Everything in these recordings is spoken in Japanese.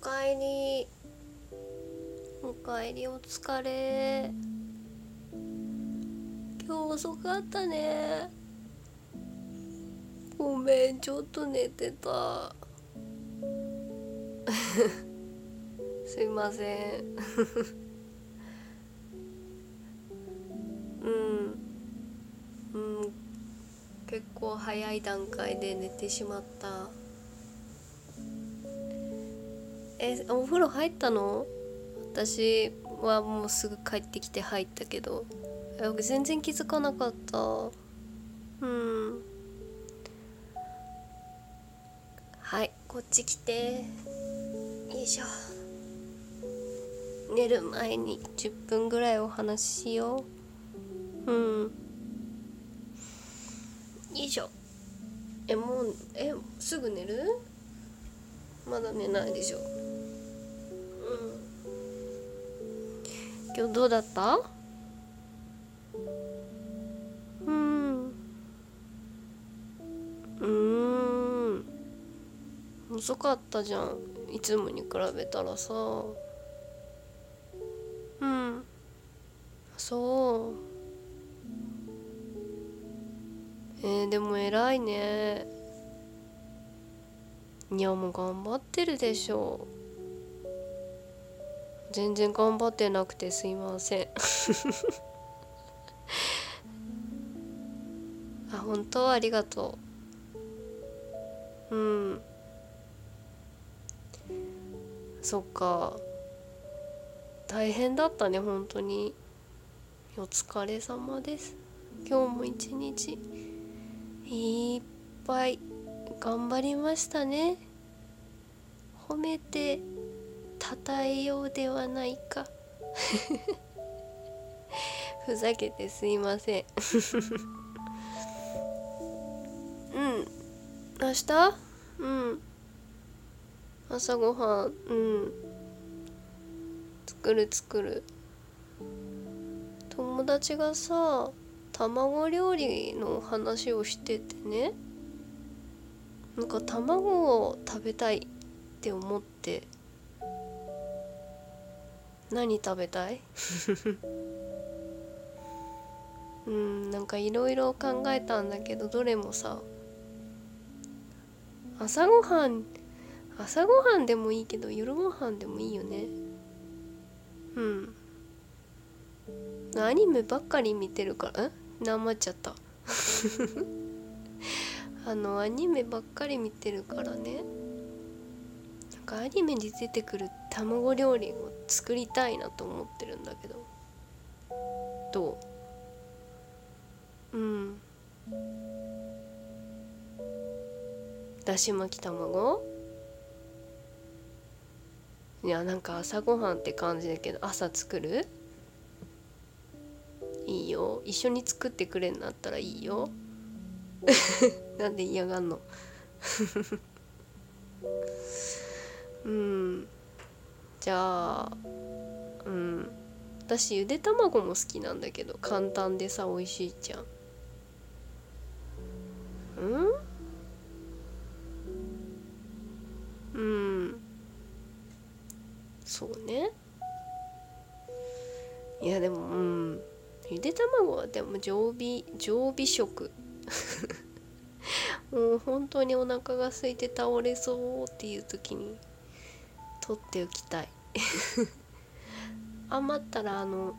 かえりおかえりお疲れ。今日遅かったね。ごめんちょっと寝てた。すいません。うん。うん。結構早い段階で寝てしまった。えお風呂入ったの？私はもうすぐ帰ってきて入ったけど。全然気づかなかった。うん。はいこっち来て。よいしょ。寝る前に10分ぐらいお話ししよう。うん。よいしょ。えもうえすぐ寝る？まだ寝ないでしょ。今日どうだった？うん。うん。遅かったじゃん。いつもに比べたらさ。うん。そう。えー、でも偉いね。いやもう頑張ってるでしょ。全然頑張ってなくてすいません。あ本当ありがとう。うん。そっか。大変だったね本当に。お疲れ様です。今日も一日。いっぱい頑張りましたね。褒めて。たたえようではないか。ふざけてすいません。うん。明日？うん。朝ごはん。うん。作る作る。友達がさ卵料理の話をしててね。なんか卵を食べたいって思って。何食べたい？うんなんかいろいろ考えたんだけどどれもさ朝ごはん朝ごはんでもいいけど夜ごはんでもいいよね。うん。アニメばっかり見てるからんなまっちゃった。あのアニメばっかり見てるからね。かアニメに出てくる卵料理を作りたいなと思ってるんだけど。どう？うん。だし巻き卵？いやなんか朝ごはんって感じだけど朝作る？いいよ。一緒に作ってくれんなったらいいよ。なんで嫌がんの？うん。じゃあうん。私ゆで卵も好きなんだけど簡単でさ美味しいじゃん。うん。うん。そうね。いやでもうん。ゆで卵はでも常備常備食。もう本当にお腹が空いて倒れそうっていう時に取っておきたい。余ったらあの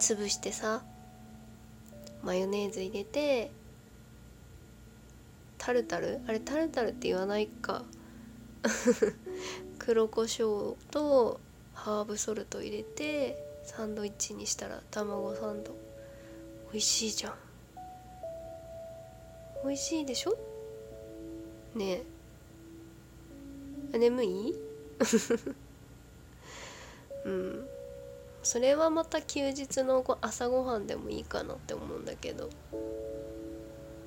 潰してさマヨネーズ入れてタルタル？あれタルタルって言わないか。黒胡椒とハーブソルト入れてサンドイッチにしたら卵サンド。美味しいじゃん。美味しいでしょ？ねえ。眠い？うん。それはまた休日の朝ごはんでもいいかなって思うんだけど。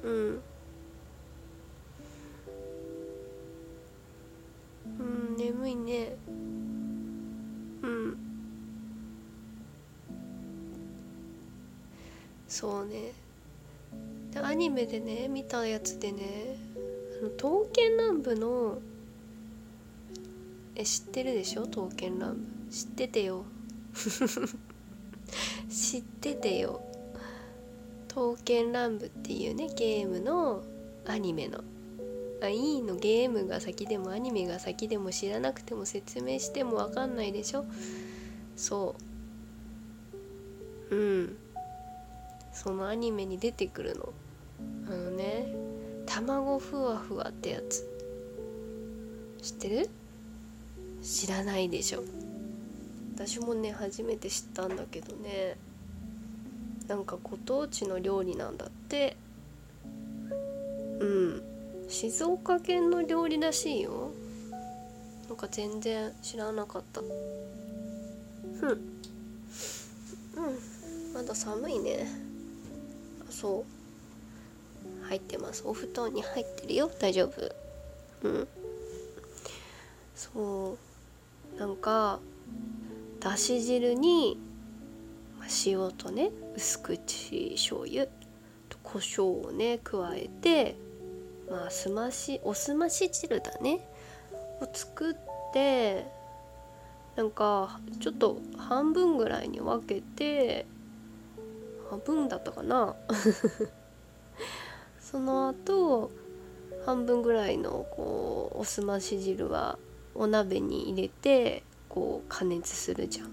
うん。うん眠いね。うん。そうね。でアニメでね見たやつでねあの刀剣乱舞のえ知ってるでしょ？刀剣乱舞。知っててよ。知っててよ。刀剣乱舞っていうねゲームのアニメの。あいいのゲームが先でもアニメが先でも知らなくても説明しても分かんないでしょ？そう。うん。そのアニメに出てくるの。あのね卵ふわふわってやつ。知ってる？知らないでしょ。私もね初めて知ったんだけどね。なんかご当地の料理なんだって。うん。静岡県の料理らしいよ。なんか全然知らなかった。ふん。うん。まだ寒いね。あそう。入ってます。お布団に入ってるよ。大丈夫。うん。そう。なんかだし汁に塩とね薄口醤油と胡椒をね加えてまあすましおすまし汁だねを作ってなんかちょっと半分ぐらいに分けて半分だったかな？その後半分ぐらいのこうおすまし汁はお鍋に入れてこう加熱するじゃん。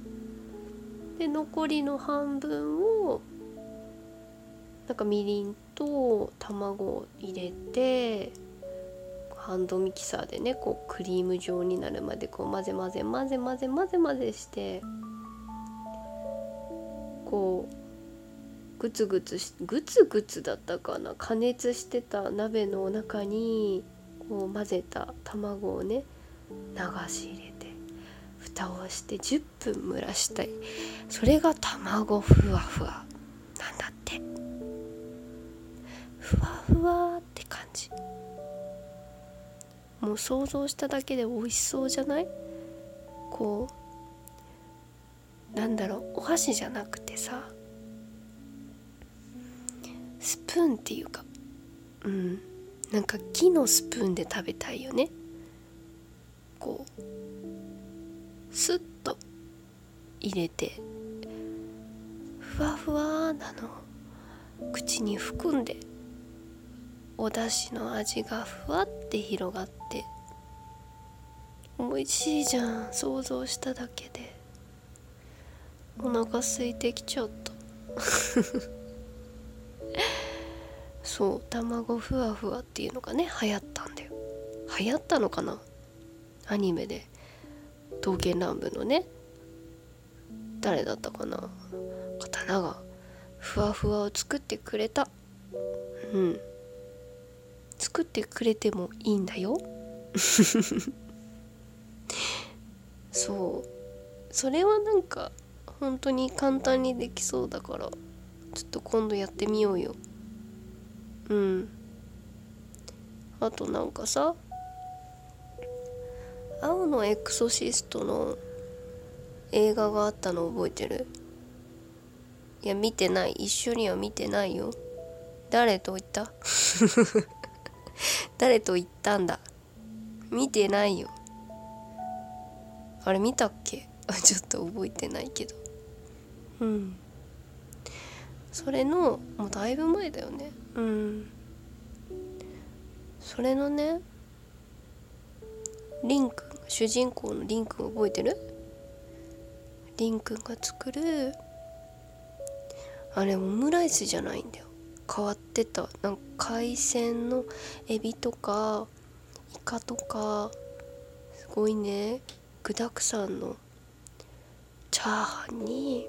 で残りの半分をなんかみりんと卵を入れてハンドミキサーでねこうクリーム状になるまでこう混ぜ混ぜ混ぜ混ぜ混ぜ混ぜしてこうグツグツしグツグツだったかな加熱してた鍋の中にこう混ぜた卵をね流し入れて蓋をして10分蒸らしたい。それが卵ふわふわ。なんだって。ふわふわって感じ。もう想像しただけで美味しそうじゃない？こうなんだろう。お箸じゃなくてさ。スプーンっていうかうん。なんか木のスプーンで食べたいよね。こうスッと入れてふわふわなの口に含んでお出汁の味がふわって広がって美味しいじゃん想像しただけで。お腹空いてきちゃった そう卵ふわふわっていうのがね流行ったんだよ。流行ったのかなアニメで刀剣乱舞のね誰だったかな。刀がふわふわを作ってくれた。うん。作ってくれてもいいんだよ。そう。それはなんか本当に簡単にできそうだからちょっと今度やってみようよ。うん。あとなんかさ青のエクソシストの映画があったの覚えてる？いや見てない。一緒には見てないよ。誰と言った？誰と言ったんだ？見てないよ。あれ見たっけ？あ ちょっと覚えてないけど。うん。それのもうだいぶ前だよね。うん。それのねリンくん主人公のリンくん覚えてる？リンくんが作る？あれオムライスじゃないんだよ。変わってた。なんか海鮮のエビとかイカとか。すごいね。具だくさんのチャーハンに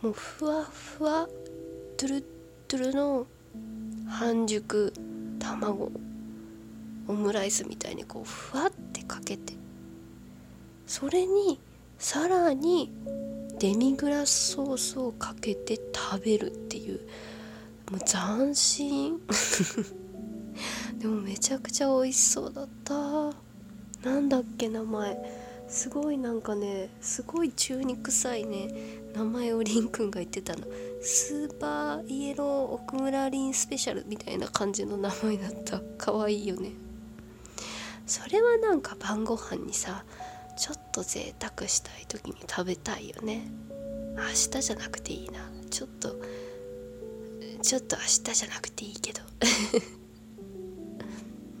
もうふわふわトゥルトゥルの半熟卵。オムライスみたいにこうふわってかけてそれにさらにデミグラスソースをかけて食べるっていうもう斬新。でもめちゃくちゃ美味しそうだった。なんだっけ名前。すごいなんかねすごい中に臭いね。名前をりんくんが言ってたの。スーパーイエロー奥村リンスペシャルみたいな感じの名前だった。可愛いよね。それはなんか晩ご飯にさちょっと贅沢したい時に食べたいよね。明日じゃなくていいな。ちょっとちょっと明日じゃなくていいけど。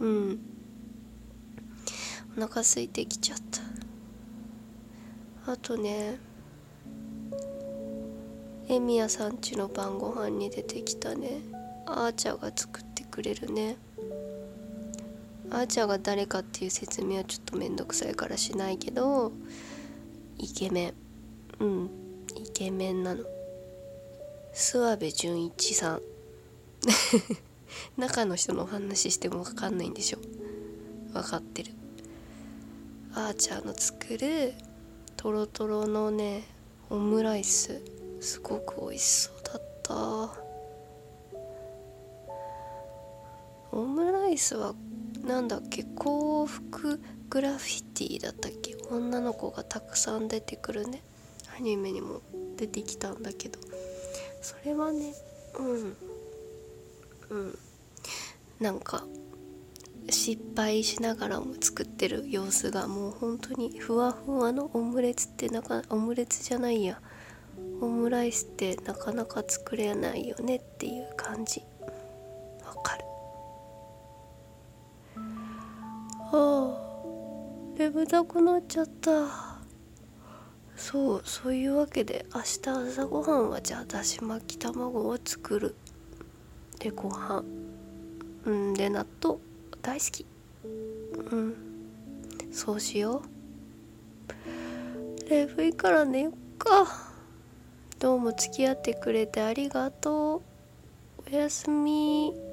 うん。お腹空いてきちゃった。あとねエミヤさんちの晩ご飯に出てきたね。あーちゃんが作ってくれるね。あーちゃんが誰かっていう説明はちょっとめんどくさいからしないけどイケメン。うん。イケメンなの。諏訪部純一さん。中の人のお話しても分かんないんでしょ。分かってる。あーちゃんの作るとろとろのねオムライス。すごく美味しそうだった。オムライスはなんだっけ？幸福グラフィティだったっけ？女の子がたくさん出てくるね。アニメにも出てきたんだけど。それはねうん。うん。なんか失敗しながらも作ってる様子がもう本当にふわふわのオムレツってなかオムレツじゃないや。オムライスってなかなか作れないよねっていう感じ。眠たくなっちゃった。そうそういうわけで明日朝ごはんはじゃあだし巻き卵を作る。でご飯。うんで納豆。大好き。うん。そうしよう。眠いから寝よっか。どうも付き合ってくれてありがとう。おやすみ。